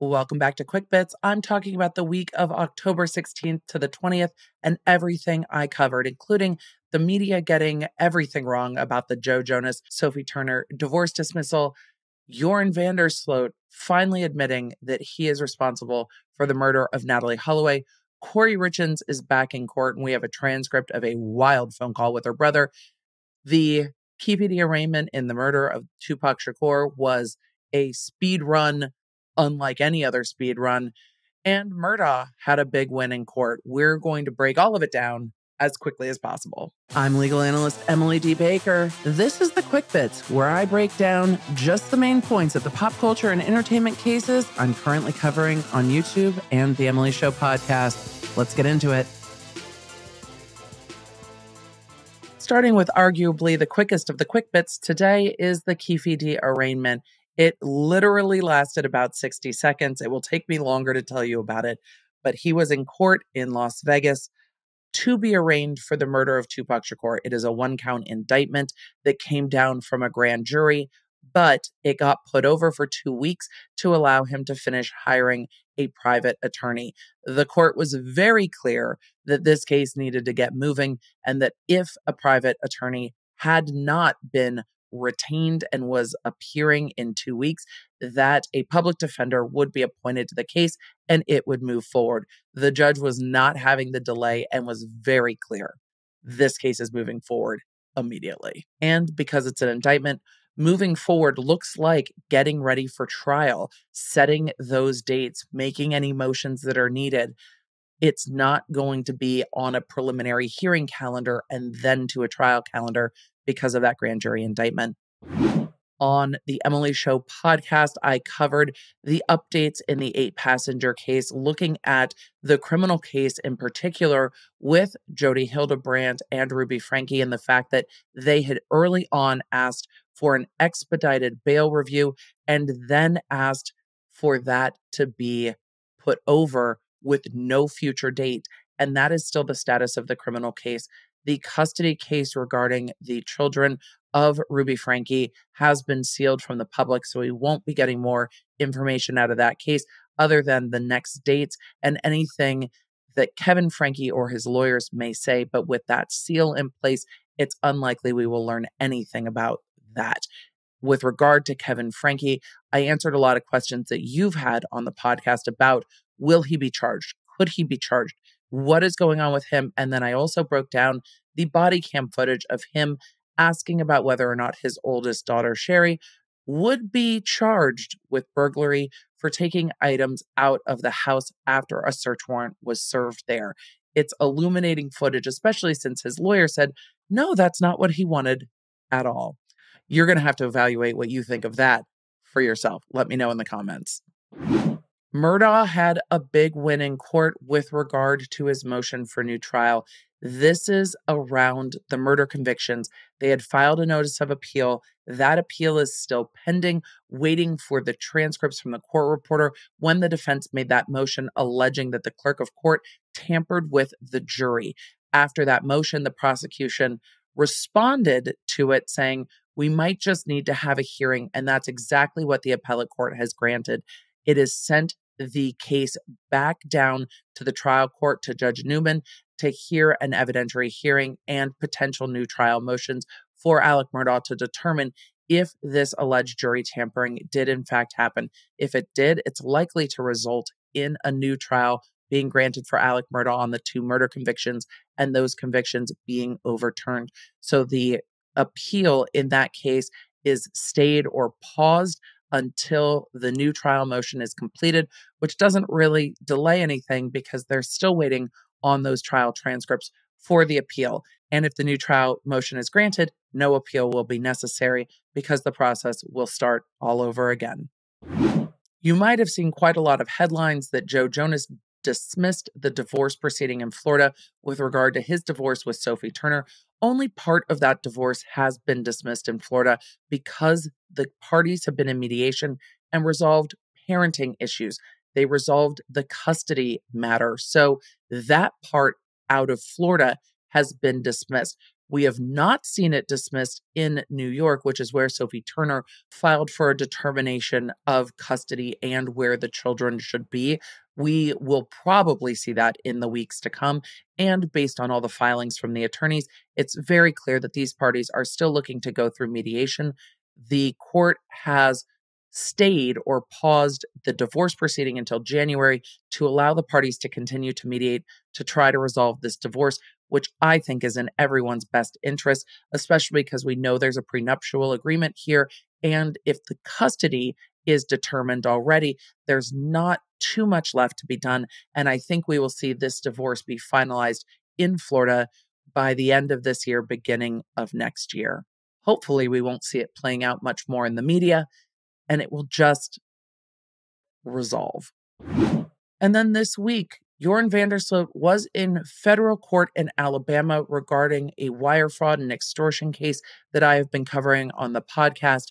Welcome back to Quick Bits. I'm talking about the week of October 16th to the 20th and everything I covered, including the media getting everything wrong about the Joe Jonas, Sophie Turner divorce dismissal, Joran van der Sloot finally admitting that he is responsible for the murder of Natalee Holloway. Kouri Richins is back in court, and we have a transcript of a wild phone call with her brother. The Keefe D arraignment in the murder of Tupac Shakur was a speed run unlike any other speed run. And Murdaugh had a big win in court. We're going to break all of it down as quickly as possible. I'm legal analyst Emily D. Baker. This is the Quick Bits, where I break down just the main points of the pop culture and entertainment cases I'm currently covering on YouTube and the Emily Show podcast. Let's get into it. Starting with arguably the quickest of the quick bits, today is the Keefe D arraignment. It literally lasted about 60 seconds. It will take me longer to tell you about it, but he was in court in Las Vegas to be arraigned for the murder of Tupac Shakur. It is a one count indictment that came down from a grand jury, but it got put over for two weeks to allow him to finish hiring a private attorney. The court was very clear that this case needed to get moving and that if a private attorney had not been retained and was appearing in two weeks, that a public defender would be appointed to the case and it would move forward. The judge was not having the delay and was very clear this case is moving forward immediately. And because it's an indictment, moving forward looks like getting ready for trial, setting those dates, making any motions that are needed. It's not going to be on a preliminary hearing calendar and then to a trial calendar because of that grand jury indictment. On the Emily Show podcast, I covered the updates in the eight passenger case, looking at the criminal case in particular with Jodi Hildebrandt and Ruby Franke, and the fact that they had early on asked for an expedited bail review and then asked for that to be put over with no future date. And that is still the status of the criminal case. The custody case regarding the children of Ruby Franke has been sealed from the public, so we won't be getting more information out of that case other than the next dates and anything that Kevin Franke or his lawyers may say. But with that seal in place, it's unlikely we will learn anything about that. With regard to Kevin Franke, I answered a lot of questions that you've had on the podcast about will he be charged? Could he be charged? What is going on with him. And then I also broke down the body cam footage of him asking about whether or not his oldest daughter, Shari, would be charged with burglary for taking items out of the house after a search warrant was served there. It's illuminating footage, especially since his lawyer said, no, that's not what he wanted at all. You're going to have to evaluate what you think of that for yourself. Let me know in the comments. Murdaugh had a big win in court with regard to his motion for new trial. This is around the murder convictions. They had filed a notice of appeal. That appeal is still pending, waiting for the transcripts from the court reporter when the defense made that motion alleging that the clerk of court tampered with the jury. After that motion, the prosecution responded to it saying, We might just need to have a hearing. And that's exactly what the appellate court has granted. It has sent the case back down to the trial court to Judge Newman to hear an evidentiary hearing and potential new trial motions for Alec Murdaugh to determine if this alleged jury tampering did in fact happen. If it did, it's likely to result in a new trial being granted for Alec Murdaugh on the two murder convictions and those convictions being overturned. So the appeal in that case is stayed or paused until the new trial motion is completed, which doesn't really delay anything because they're still waiting on those trial transcripts for the appeal. And if the new trial motion is granted, no appeal will be necessary because the process will start all over again. You might have seen quite a lot of headlines that Joe Jonas dismissed the divorce proceeding in Florida with regard to his divorce with Sophie Turner. Only part of that divorce has been dismissed in Florida because the parties have been in mediation and resolved parenting issues. They resolved the custody matter. So that part out of Florida has been dismissed. We have not seen it dismissed in New York, which is where Sophie Turner filed for a determination of custody and where the children should be. We will probably see that in the weeks to come. And based on all the filings from the attorneys, it's very clear that these parties are still looking to go through mediation. The court has stayed or paused the divorce proceeding until January to allow the parties to continue to mediate to try to resolve this divorce, which I think is in everyone's best interest, especially because we know there's a prenuptial agreement here. And if the custody is determined already. There's not too much left to be done. And I think we will see this divorce be finalized in Florida by the end of this year, beginning of next year. Hopefully, we won't see it playing out much more in the media and it will just resolve. And then this week, Joran van der Sloot was in federal court in Alabama regarding a wire fraud and extortion case that I have been covering on the podcast.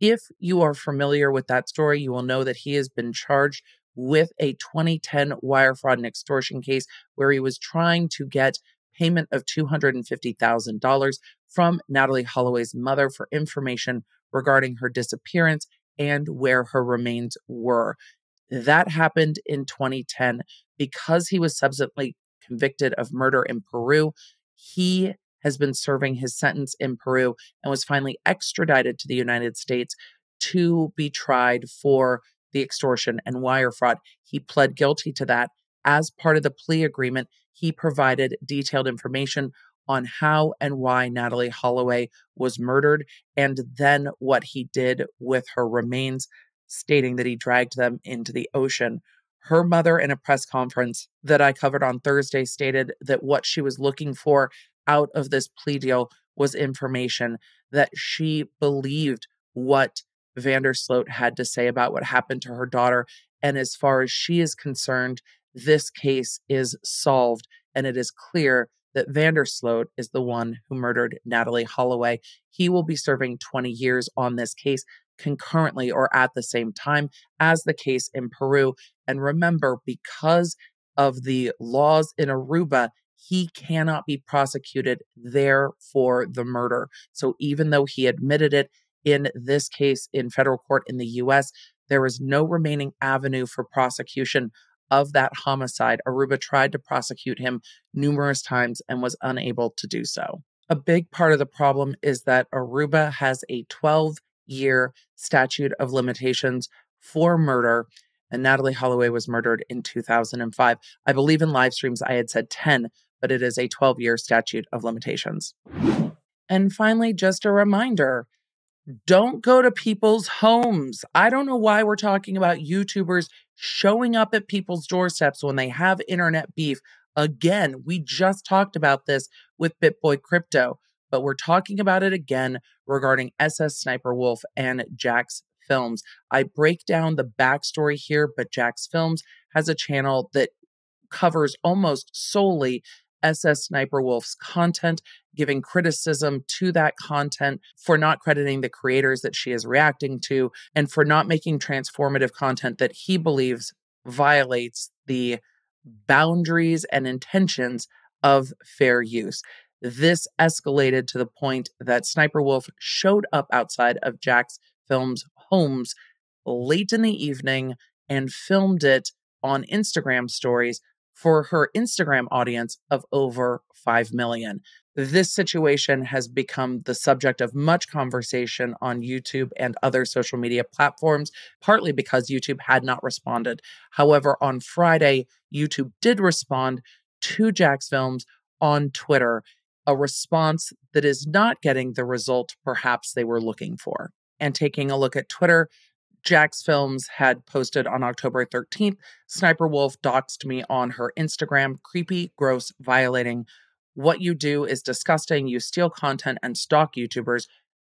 If you are familiar with that story, you will know that he has been charged with a 2010 wire fraud and extortion case where he was trying to get payment of $250,000 from Natalee Holloway's mother for information regarding her disappearance and where her remains were. That happened in 2010 because he was subsequently convicted of murder in Peru. He has been serving his sentence in Peru and was finally extradited to the United States to be tried for the extortion and wire fraud. He pled guilty to that. As part of the plea agreement, he provided detailed information on how and why Natalee Holloway was murdered and then what he did with her remains, stating that he dragged them into the ocean. Her mother, in a press conference that I covered on Thursday, stated that what she was looking for out of this plea deal was information that she believed what van der Sloot had to say about what happened to her daughter. And as far as she is concerned, this case is solved. And it is clear that van der Sloot is the one who murdered Natalee Holloway. He will be serving 20 years on this case concurrently or at the same time as the case in Peru. And remember, because of the laws in Aruba, he cannot be prosecuted there for the murder. So even though he admitted it in this case in federal court in the US, there is no remaining avenue for prosecution of that homicide. Aruba tried to prosecute him numerous times and was unable to do so. A big part of the problem is that Aruba has a 12 year statute of limitations for murder and Natalee Holloway was murdered in 2005. I believe in live streams I had said 10, but it is a 12 year statute of limitations. And finally, just a reminder don't go to people's homes. I don't know why we're talking about YouTubers showing up at people's doorsteps when they have internet beef. Again, we just talked about this with BitBoy Crypto, but we're talking about it again regarding SSSniperWolf and Jax Films. I break down the backstory here, but JacksFilms has a channel that covers almost solely SSSniperWolf's content, giving criticism to that content for not crediting the creators that she is reacting to, and for not making transformative content that he believes violates the boundaries and intentions of fair use. This escalated to the point that Sniper Wolf showed up outside of Jack's Films' homes late in the evening and filmed it on Instagram stories for her Instagram audience of over 5 million. This situation has become the subject of much conversation on YouTube and other social media platforms, partly because YouTube had not responded. However, on Friday, YouTube did respond to JacksFilms on Twitter, a response that is not getting the result perhaps they were looking for. And taking a look at Twitter, JacksFilms had posted on October 13th Sniper Wolf doxed me on her Instagram. Creepy, gross, violating. What you do is disgusting. You steal content and stalk YouTubers.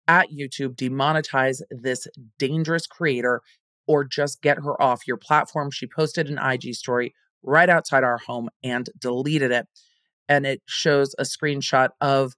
At YouTube, demonetize this dangerous creator or just get her off your platform. She posted an IG story right outside our home and deleted it. And it shows a screenshot of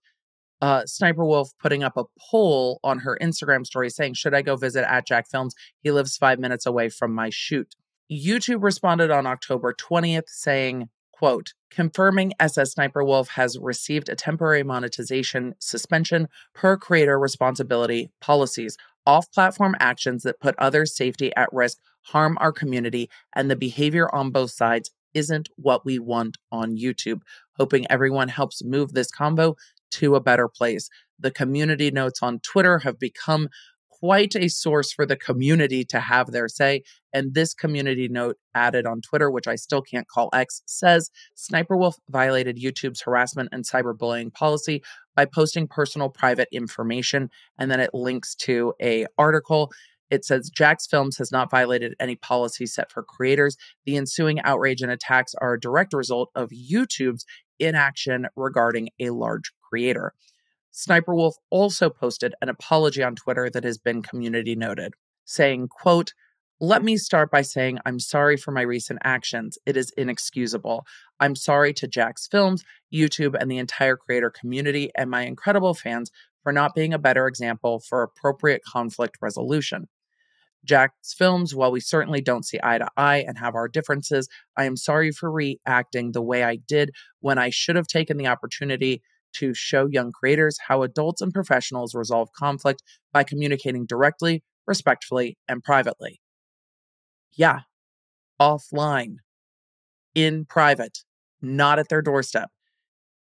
uh, Sniper Wolf putting up a poll on her Instagram story saying, Should I go visit at JacksFilms? He lives five minutes away from my shoot. YouTube responded on October 20th saying, Quote, confirming SSSniperWolf has received a temporary monetization suspension per creator responsibility policies. Off platform actions that put others' safety at risk harm our community, and the behavior on both sides isn't what we want on YouTube. Hoping everyone helps move this combo to a better place. The community notes on Twitter have become quite a source for the community to have their say. And this community note added on Twitter, which I still can't call X, says Sniper Wolf violated YouTube's harassment and cyberbullying policy by posting personal private information. And then it links to a article. It says JacksFilms has not violated any policy set for creators. The ensuing outrage and attacks are a direct result of YouTube's inaction regarding a large creator. Sniper Wolf also posted an apology on Twitter that has been community noted, saying, quote, let me start by saying I'm sorry for my recent actions. It is inexcusable. I'm sorry to JacksFilms, YouTube, and the entire creator community and my incredible fans for not being a better example for appropriate conflict resolution. JacksFilms, while we certainly don't see eye to eye and have our differences, I am sorry for reacting the way I did when I should have taken the opportunity to show young creators how adults and professionals resolve conflict by communicating directly, respectfully, and privately. Yeah, offline, in private, not at their doorstep.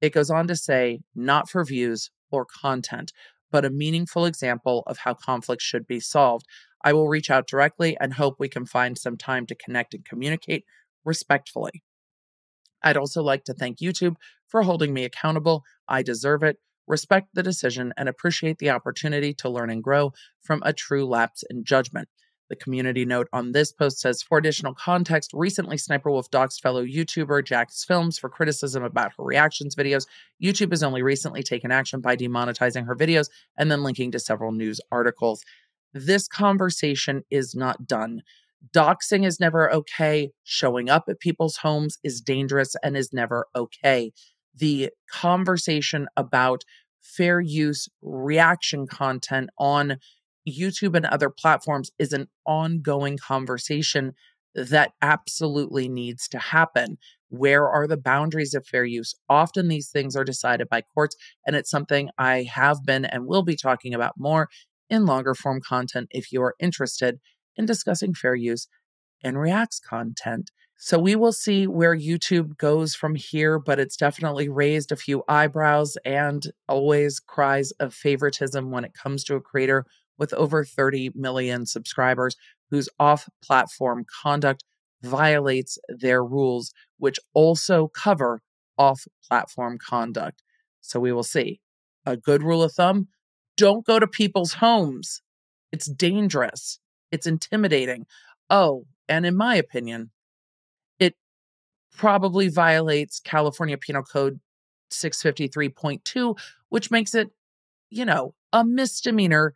It goes on to say, not for views or content, but a meaningful example of how conflict should be solved. I will reach out directly and hope we can find some time to connect and communicate respectfully. I'd also like to thank YouTube for holding me accountable. I deserve it, respect the decision, and appreciate the opportunity to learn and grow from a true lapse in judgment. The community note on this post says For additional context, recently Sniper Wolf doxed fellow YouTuber JacksFilms for criticism about her reactions videos. YouTube has only recently taken action by demonetizing her videos and then linking to several news articles. This conversation is not done. Doxing is never okay. Showing up at people's homes is dangerous and is never okay. The conversation about fair use reaction content on YouTube and other platforms is an ongoing conversation that absolutely needs to happen. Where are the boundaries of fair use? Often these things are decided by courts, and it's something I have been and will be talking about more in longer form content if you are interested in discussing fair use and Reacts content. So we will see where YouTube goes from here, but it's definitely raised a few eyebrows and always cries of favoritism when it comes to a creator with over 30 million subscribers whose off platform conduct violates their rules, which also cover off platform conduct. So we will see. A good rule of thumb don't go to people's homes, it's dangerous. It's intimidating. Oh, and in my opinion, it probably violates California Penal Code 653.2, which makes it, you know, a misdemeanor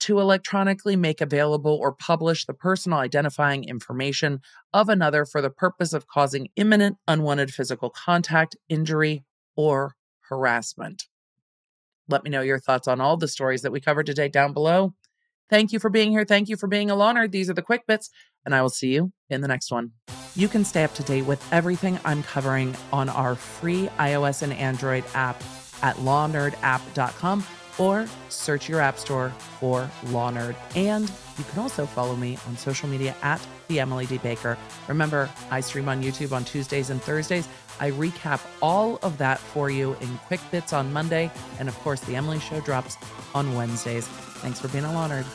to electronically make available or publish the personal identifying information of another for the purpose of causing imminent unwanted physical contact, injury, or harassment. Let me know your thoughts on all the stories that we covered today down below. Thank you for being here. Thank you for being a Law Nerd. These are the quick bits, and I will see you in the next one. You can stay up to date with everything I'm covering on our free iOS and Android app at lawnerdapp.com or search your app store for Law Nerd. And you can also follow me on social media at the Emily D. Baker. Remember, I stream on YouTube on Tuesdays and Thursdays. I recap all of that for you in quick bits on Monday. And of course, the Emily Show drops on Wednesdays. Thanks for being a Law Nerd.